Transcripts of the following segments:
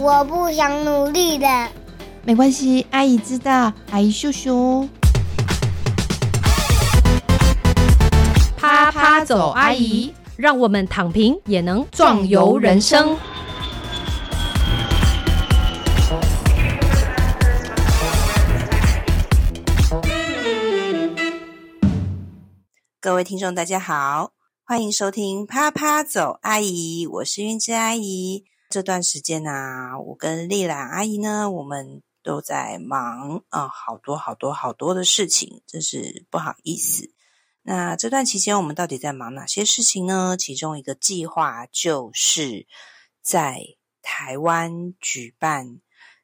我不想努力的。没关系，阿姨知道，阿姨秀秀。啪啪走，阿姨，让我们躺平也能壮游人生。各位听众，大家好，欢迎收听啪啪走，阿姨，我是韵之阿姨。这段时间呢，我跟丽兰阿姨呢，我们都在忙啊，好多好多好多的事情，真是不好意思。那这段期间，我们到底在忙哪些事情呢？其中一个计划就是在台湾举办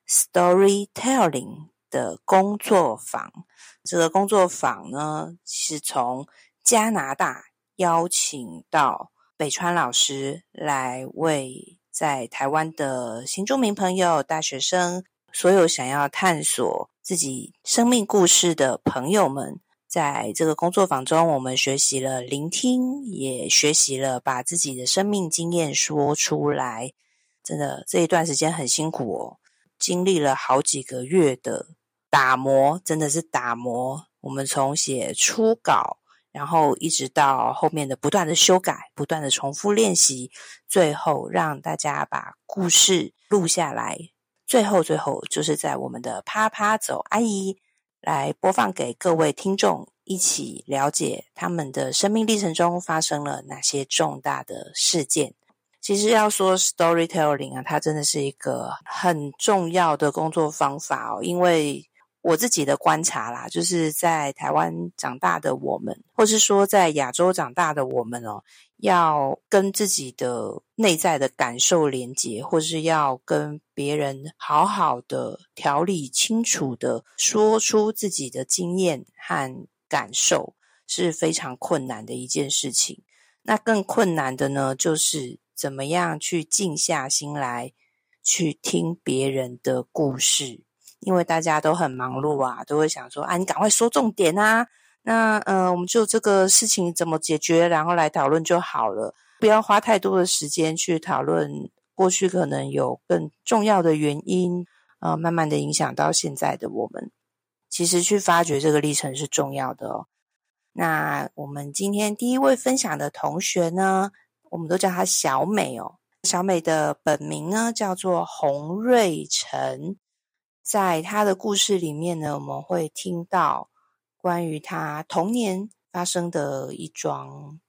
storytelling 的工作坊。这个工作坊呢，是从加拿大邀请到北川老师来为。在台湾的新住民朋友、大学生，所有想要探索自己生命故事的朋友们，在这个工作坊中，我们学习了聆听，也学习了把自己的生命经验说出来。真的这一段时间很辛苦哦，经历了好几个月的打磨，真的是打磨。我们从写初稿。然后一直到后面的不断的修改、不断的重复练习，最后让大家把故事录下来。最后，最后就是在我们的啪啪走阿姨来播放给各位听众，一起了解他们的生命历程中发生了哪些重大的事件。其实要说 storytelling 啊，它真的是一个很重要的工作方法哦，因为。我自己的观察啦，就是在台湾长大的我们，或是说在亚洲长大的我们哦，要跟自己的内在的感受连接，或是要跟别人好好的条理清楚的说出自己的经验和感受，是非常困难的一件事情。那更困难的呢，就是怎么样去静下心来去听别人的故事。因为大家都很忙碌啊，都会想说啊，你赶快说重点啊。那呃，我们就这个事情怎么解决，然后来讨论就好了，不要花太多的时间去讨论过去可能有更重要的原因，呃，慢慢的影响到现在的我们。其实去发掘这个历程是重要的哦。那我们今天第一位分享的同学呢，我们都叫他小美哦。小美的本名呢叫做洪瑞成。在他的故事里面呢，我们会听到关于他童年发生的一桩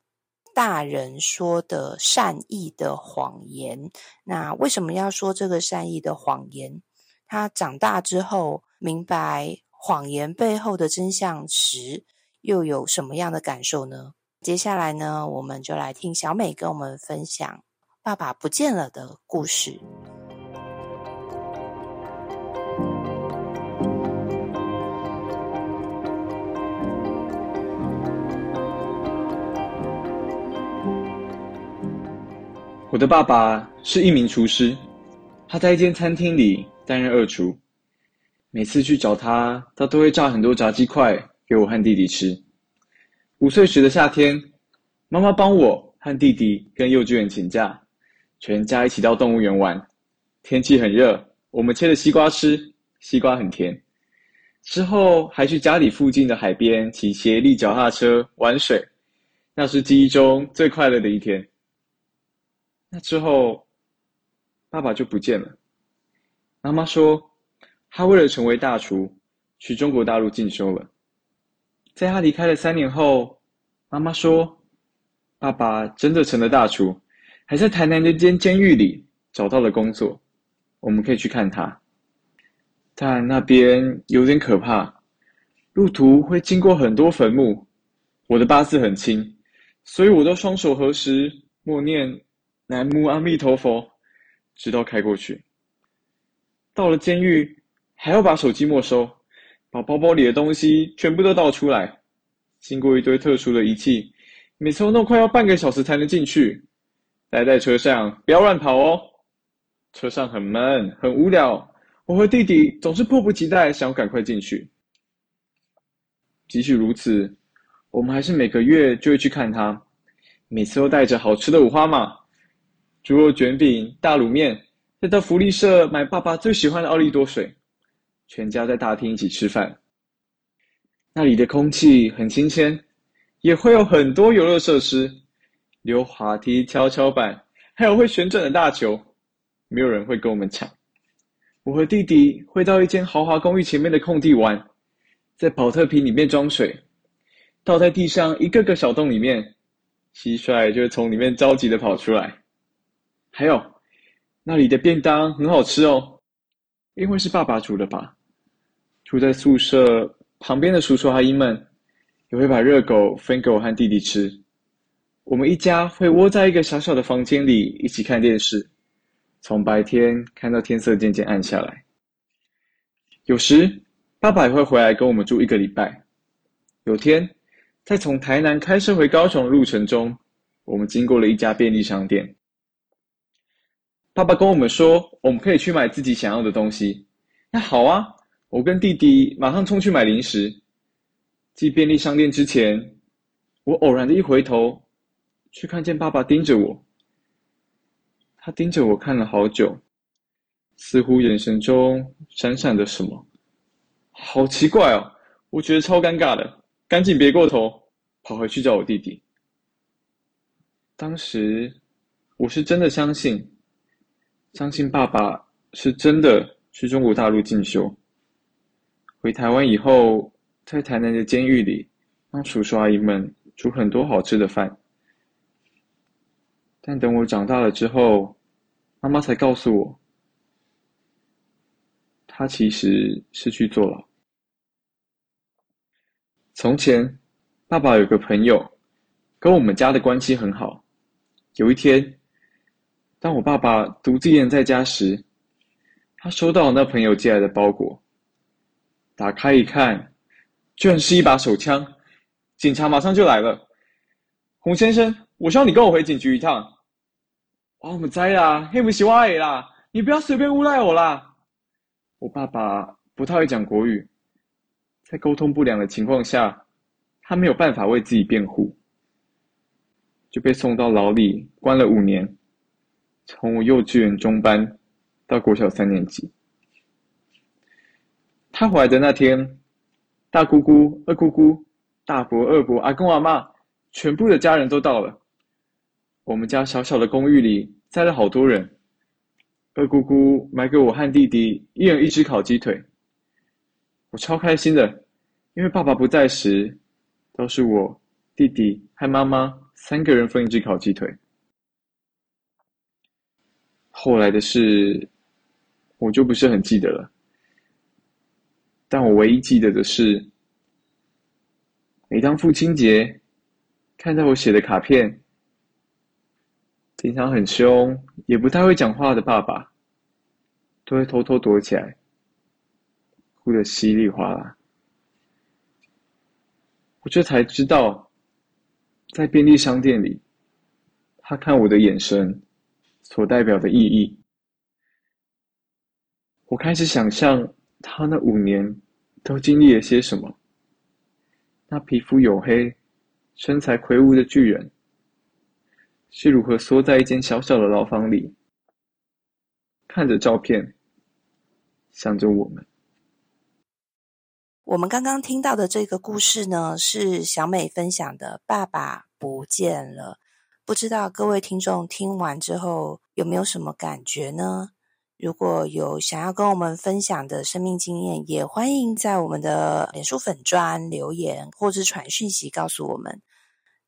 大人说的善意的谎言。那为什么要说这个善意的谎言？他长大之后明白谎言背后的真相时，又有什么样的感受呢？接下来呢，我们就来听小美跟我们分享爸爸不见了的故事。我的爸爸是一名厨师，他在一间餐厅里担任二厨。每次去找他，他都会炸很多炸鸡块给我和弟弟吃。五岁时的夏天，妈妈帮我和弟弟跟幼稚园请假，全家一起到动物园玩。天气很热，我们切了西瓜吃，西瓜很甜。之后还去家里附近的海边骑斜立脚踏车玩水，那是记忆中最快乐的一天。那之后，爸爸就不见了。妈妈说，他为了成为大厨，去中国大陆进修了。在他离开了三年后，妈妈说，爸爸真的成了大厨，还在台南的间监狱里找到了工作。我们可以去看他，但那边有点可怕，路途会经过很多坟墓。我的八字很轻，所以我都双手合十，默念。南无阿弥陀佛，直到开过去。到了监狱，还要把手机没收，把包包里的东西全部都倒出来。经过一堆特殊的仪器，每次都弄快要半个小时才能进去。待在车上，不要乱跑哦。车上很闷，很无聊。我和弟弟总是迫不及待想赶快进去。即使如此，我们还是每个月就会去看他，每次都带着好吃的五花马。猪肉卷饼、大卤面，再到福利社买爸爸最喜欢的奥利多水，全家在大厅一起吃饭。那里的空气很新鲜，也会有很多游乐设施，溜滑梯、跷跷板，还有会旋转的大球，没有人会跟我们抢。我和弟弟会到一间豪华公寓前面的空地玩，在保特瓶里面装水，倒在地上一个个小洞里面，蟋蟀就会从里面着急的跑出来。还有，那里的便当很好吃哦，因为是爸爸煮的吧。住在宿舍旁边的叔叔阿姨们，也会把热狗分给我和弟弟吃。我们一家会窝在一个小小的房间里一起看电视。从白天看到天色渐渐暗下来，有时爸爸也会回来跟我们住一个礼拜。有天，在从台南开车回高雄的路程中，我们经过了一家便利商店。爸爸跟我们说，我们可以去买自己想要的东西。那好啊，我跟弟弟马上冲去买零食。进便利商店之前，我偶然的一回头，却看见爸爸盯着我。他盯着我看了好久，似乎眼神中闪闪的什么，好奇怪哦！我觉得超尴尬的，赶紧别过头，跑回去找我弟弟。当时我是真的相信，相信爸爸是真的去中国大陆进修，回台湾以后，在台南的监狱里，帮叔叔阿姨们煮很多好吃的饭。但等我长大了之后，妈妈才告诉我，他其实是去坐牢。从前，爸爸有个朋友，跟我们家的关系很好。有一天，当我爸爸独自一人在家时，他收到了那朋友寄来的包裹，打开一看，居然是一把手枪。警察马上就来了，洪先生，我需要你跟我回警局一趟。我们栽啦，黑不是我的啦，你不要随便诬赖我啦。我爸爸不太会讲国语，在沟通不良的情况下，他没有办法为自己辩护，就被送到牢里关了五年，从我幼稚园中班到国小三年级。他回来的那天，大姑姑、二姑姑、大伯、二伯、阿公、阿妈，全部的家人都到了。我们家小小的公寓里塞了好多人。二姑姑买给我和弟弟一人一只烤鸡腿，我超开心的，因为爸爸不在时，都是我、弟弟和妈妈三个人分一只烤鸡腿。后来的事，我就不是很记得了。但我唯一记得的是，每当父亲节，看到我写的卡片。平常很凶，也不太会讲话的爸爸，都会偷偷躲起来，哭得稀里哗啦。我这才知道，在便利商店里，他看我的眼神所代表的意义。我开始想象他那五年都经历了些什么。那皮肤黝黑、身材魁梧的巨人。是如何缩在一间小小的牢房里，看着照片，想着我们。我们刚刚听到的这个故事呢，是小美分享的。爸爸不见了，不知道各位听众听完之后有没有什么感觉呢？如果有想要跟我们分享的生命经验，也欢迎在我们的脸书粉专留言，或者传讯息告诉我们。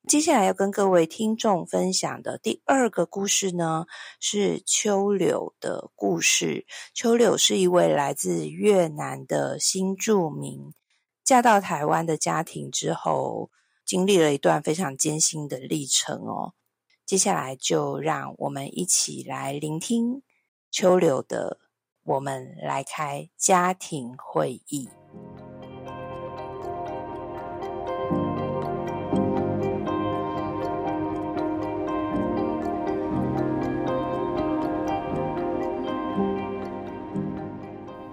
接下来要跟各位听众分享的第二个故事呢，是秋柳的故事。秋柳是一位来自越南的新住民，嫁到台湾的家庭之后，经历了一段非常艰辛的历程哦。接下来就让我们一起来聆听秋柳的，我们来开家庭会议。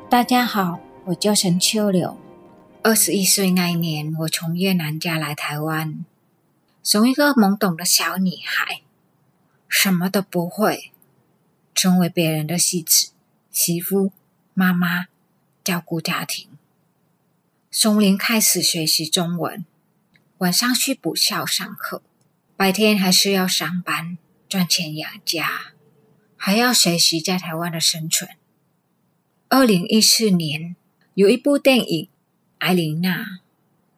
大家好，我叫陈秋柳。二十一岁那一年，我从越南嫁来台湾，从一个懵懂的小女孩，什么都不会，成为别人的妻子、媳妇、妈妈，照顾家庭。松林开始学习中文，晚上去补校上课，白天还是要上班赚钱养家，还要学习在台湾的生存。二零一四年有一部电影《艾琳娜》，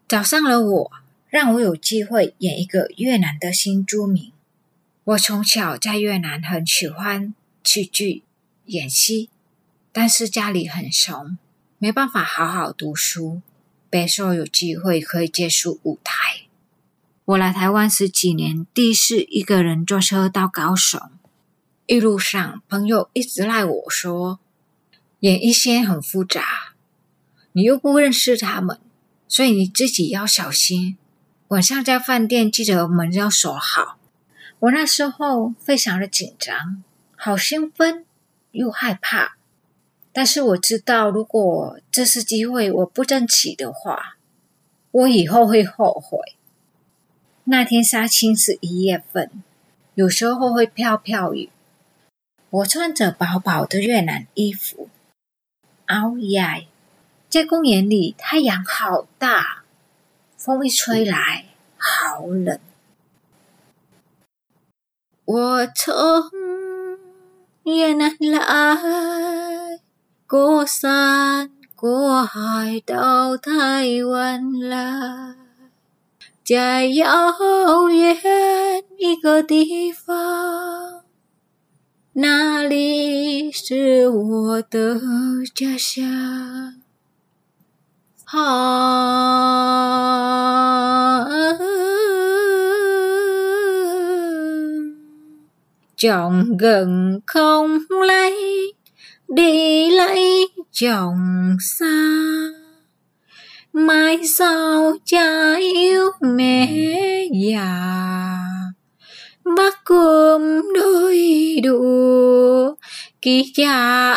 找上了我，让我有机会演一个越南的新住民。我从小在越南很喜欢戏剧、演戏，但是家里很穷，没办法好好读书。备受有机会可以接触舞台。我来台湾十几年，第一次一个人坐车到高雄，一路上朋友一直赖我说，演一些很复杂，你又不认识他们，所以你自己要小心。晚上在饭店记得门要锁好。我那时候非常的紧张，好兴奋又害怕。但是我知道，如果这次机会我不争取的话，我以后会后悔。那天杀青是一月份，有时候会飘飘雨。我穿着薄薄的越南衣服，熬夜在公园里，太阳好大，风一吹来，好冷。我从越南来。过山过海到台湾来，在遥远一个地方，那里是我的家乡。họ chồng gần không lấy, đi lấy chồng xa. Mai sau cha yêu mẹ già. Bắt cơm đôi đùa kỳ cha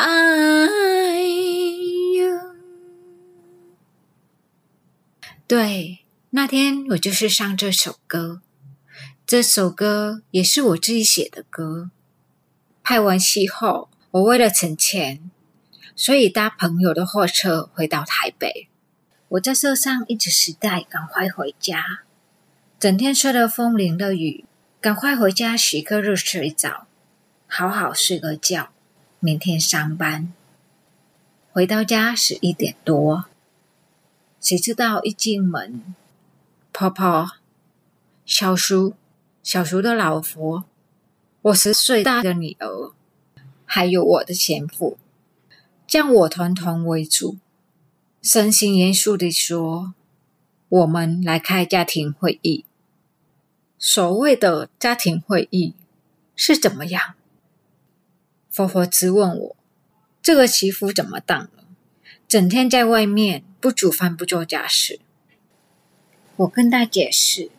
对，那天我就是唱这首歌，这首歌也是我自己写的歌。拍完戏后。我为了存钱，所以搭朋友的货车回到台北。我在车上一直期待赶快回家，整天吹了风淋的雨，赶快回家洗个热水澡，好好睡个觉，明天上班。回到家十一点多，谁知道一进门，婆婆、小叔、小叔的老婆，我十岁大的女儿。还有我的前夫，将我团团围住，神情严肃地说：“我们来开家庭会议。所谓的家庭会议是怎么样？”婆婆质问我：“这个媳妇怎么当？整天在外面不煮饭不做家事。”我跟他解释：“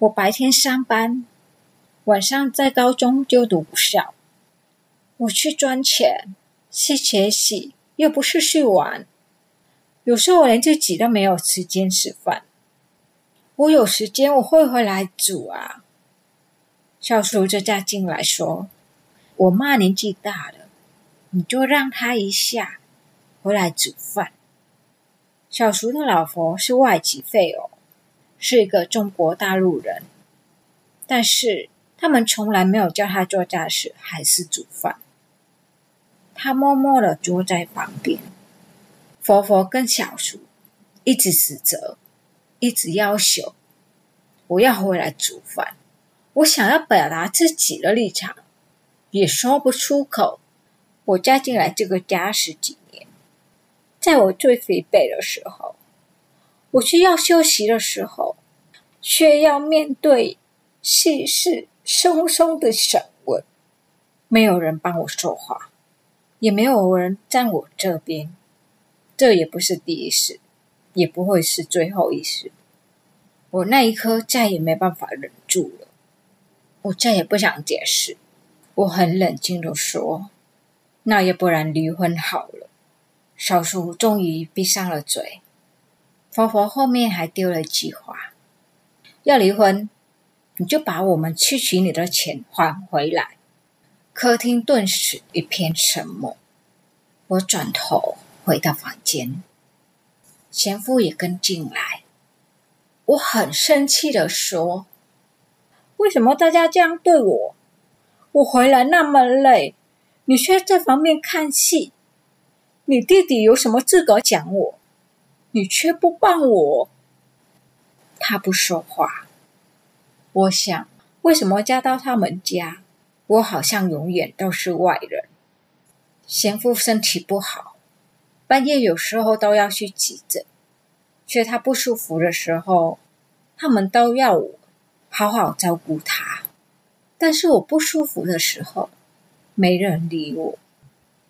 我白天上班，晚上在高中就读不校。”我去赚钱，去学习，又不是去玩。有时候我连自己都没有时间吃饭。我有时间我会回来煮啊。小叔就加进来说：“我妈年纪大了，你就让她一下回来煮饭。”小叔的老婆是外籍废偶，是一个中国大陆人，但是他们从来没有叫他做家事，还是煮饭。他默默的坐在旁边，佛佛跟小叔一直指责，一直要求我要回来煮饭。我想要表达自己的立场，也说不出口。我嫁进来这个家十几，在我最疲惫的时候，我需要休息的时候，却要面对世事汹汹的审问，没有人帮我说话。也没有人站我这边，这也不是第一次，也不会是最后一次。我那一刻再也没办法忍住了，我再也不想解释。我很冷静的说：“那要不然离婚好了。”小叔终于闭上了嘴。婆婆后面还丢了句话：“要离婚，你就把我们去取你的钱还回来。”客厅顿时一片沉默。我转头回到房间，前夫也跟进来。我很生气的说：“为什么大家这样对我？我回来那么累，你却在旁边看戏。你弟弟有什么资格讲我？你却不帮我。”他不说话。我想，为什么嫁到他们家，我好像永远都是外人？贤妇身体不好，半夜有时候都要去急诊。却他不舒服的时候，他们都要我好好照顾他。但是我不舒服的时候，没人理我。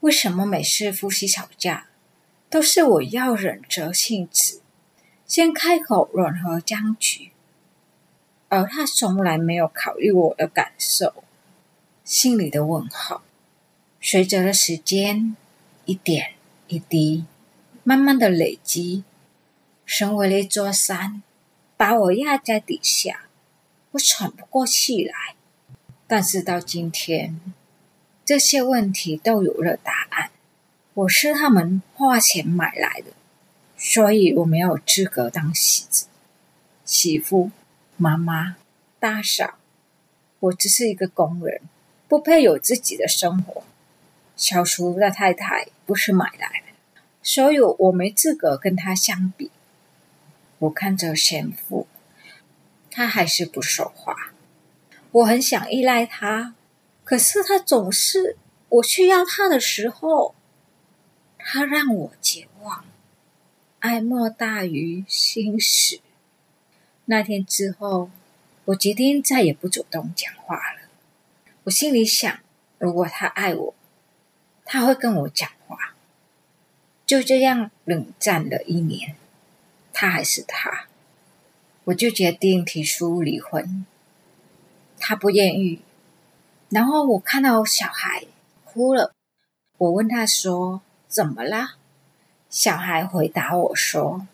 为什么每次夫妻吵架，都是我要忍着性子，先开口软和僵局，而他从来没有考虑我的感受？心里的问号，随着的时间一点一滴，慢慢的累积。成为了一座山，把我压在底下，我喘不过气来。但是到今天，这些问题都有了答案。我是他们花钱买来的，所以我没有资格当媳子、媳妇、妈妈、大嫂。我只是一个工人，不配有自己的生活。小叔的太太不是买来的，所以我没资格跟他相比。我看着贤妇，他还是不说话。我很想依赖他，可是他总是我需要他的时候，他让我绝望。爱莫大于心死。那天之后，我决定再也不主动讲话了。我心里想，如果他爱我，他会跟我讲话。就这样冷战了一年。他还是他，我就决定提出离婚。他不愿意，然后我看到小孩哭了，我问他说：“怎么啦？”小孩回答我说：“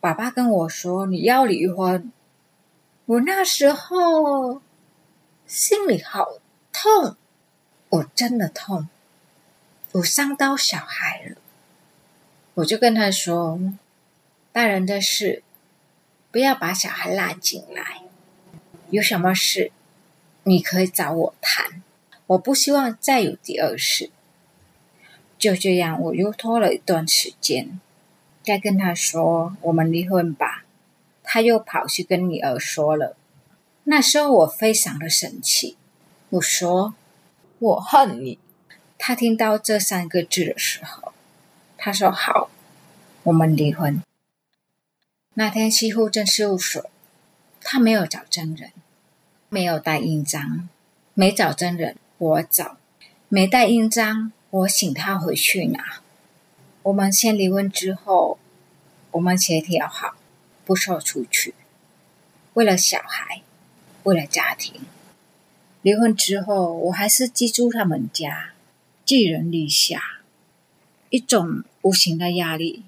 爸爸跟我说你要离婚。”我那时候心里好痛，我真的痛，我伤到小孩了。我就跟他说。大人的事，不要把小孩拉进来。有什么事，你可以找我谈。我不希望再有第二次。就这样，我又拖了一段时间，该跟他说我们离婚吧。他又跑去跟女儿说了。那时候我非常的生气，我说我恨你。他听到这三个字的时候，他说好，我们离婚。那天去户政事务所，他没有找真人，没有带印章，没找真人，我找，没带印章，我请他回去拿。我们先离婚之后，我们协调好，不说出去。为了小孩，为了家庭，离婚之后，我还是寄住他们家，寄人篱下，一种无形的压力，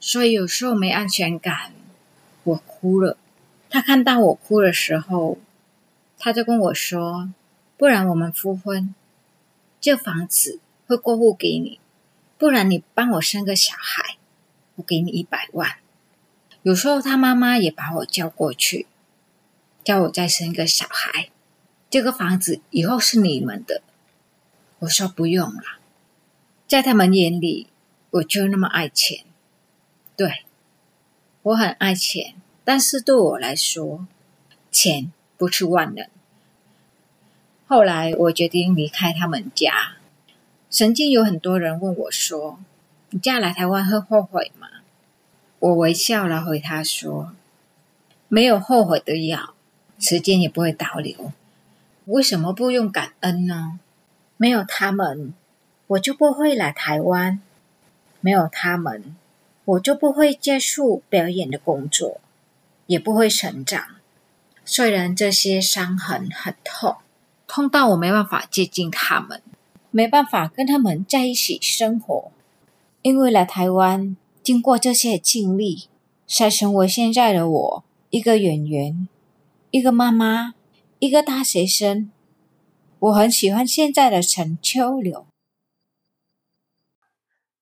所以有时候没安全感。我哭了，他看到我哭的时候，他就跟我说：“不然我们复婚，这房子会过户给你；不然你帮我生个小孩，我给你一百万。”有时候他妈妈也把我叫过去，叫我再生一个小孩，这个房子以后是你们的。我说不用了，在他们眼里，我就那么爱钱，对。我很爱钱，但是对我来说，钱不是万能。后来我决定离开他们家。曾经有很多人问我说：“你嫁来台湾会后悔吗？”我微笑了回他说：“没有后悔的药，时间也不会倒流。为什么不用感恩呢？没有他们，我就不会来台湾。没有他们。”我就不会接触表演的工作，也不会成长。虽然这些伤痕很痛，痛到我没办法接近他们，没办法跟他们在一起生活。因为来台湾，经过这些经历，才成为现在的我。一个演员，一个妈妈，一个大学生。我很喜欢现在的陈秋柳。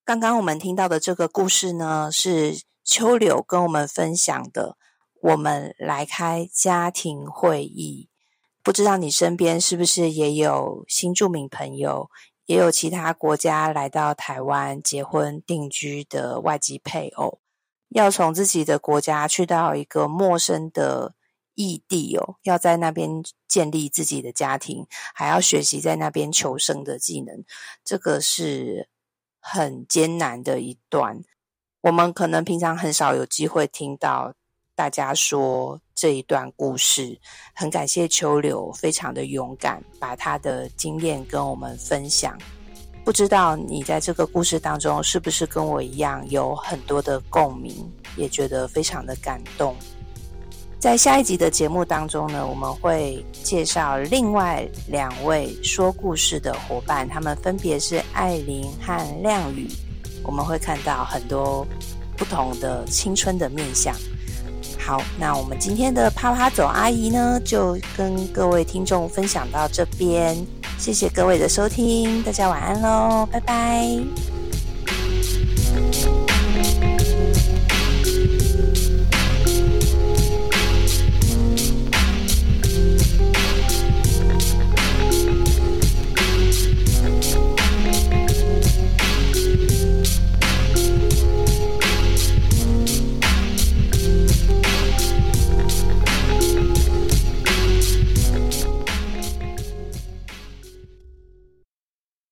刚刚我们听到的这个故事呢，是秋柳跟我们分享的。我们来开家庭会议，不知道你身边是不是也有新住民朋友，也有其他国家来到台湾结婚定居的外籍配偶，要从自己的国家去到一个陌生的异地哦，要在那边建立自己的家庭，还要学习在那边求生的技能，这个是很艰难的一段。我们可能平常很少有机会听到。大家说这一段故事，很感谢秋柳，非常的勇敢，把他的经验跟我们分享。不知道你在这个故事当中，是不是跟我一样有很多的共鸣，也觉得非常的感动。在下一集的节目当中呢，我们会介绍另外两位说故事的伙伴，他们分别是艾琳和亮宇。我们会看到很多不同的青春的面相。好，那我们今天的啪啪走阿姨呢，就跟各位听众分享到这边，谢谢各位的收听，大家晚安喽，拜拜。